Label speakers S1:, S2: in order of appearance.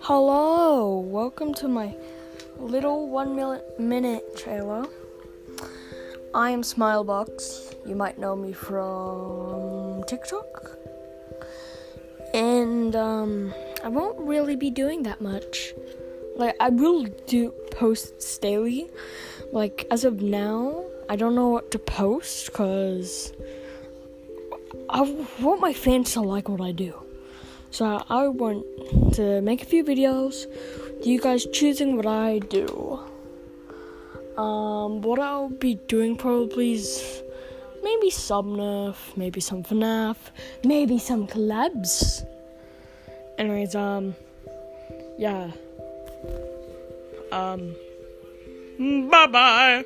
S1: Hello, welcome to my little one mil- minute trailer. I am Smilebox. You might know me from TikTok. And um, I won't really be doing that much. Like, I will do posts daily. Like, as of now, I don't know what to post because I want my fans to like what I do. So I want to make a few videos. You guys choosing what I do. Um, what I'll be doing probably is maybe some Nerf, maybe some FNAF, maybe some collabs. Anyways, um, yeah. Um, bye bye.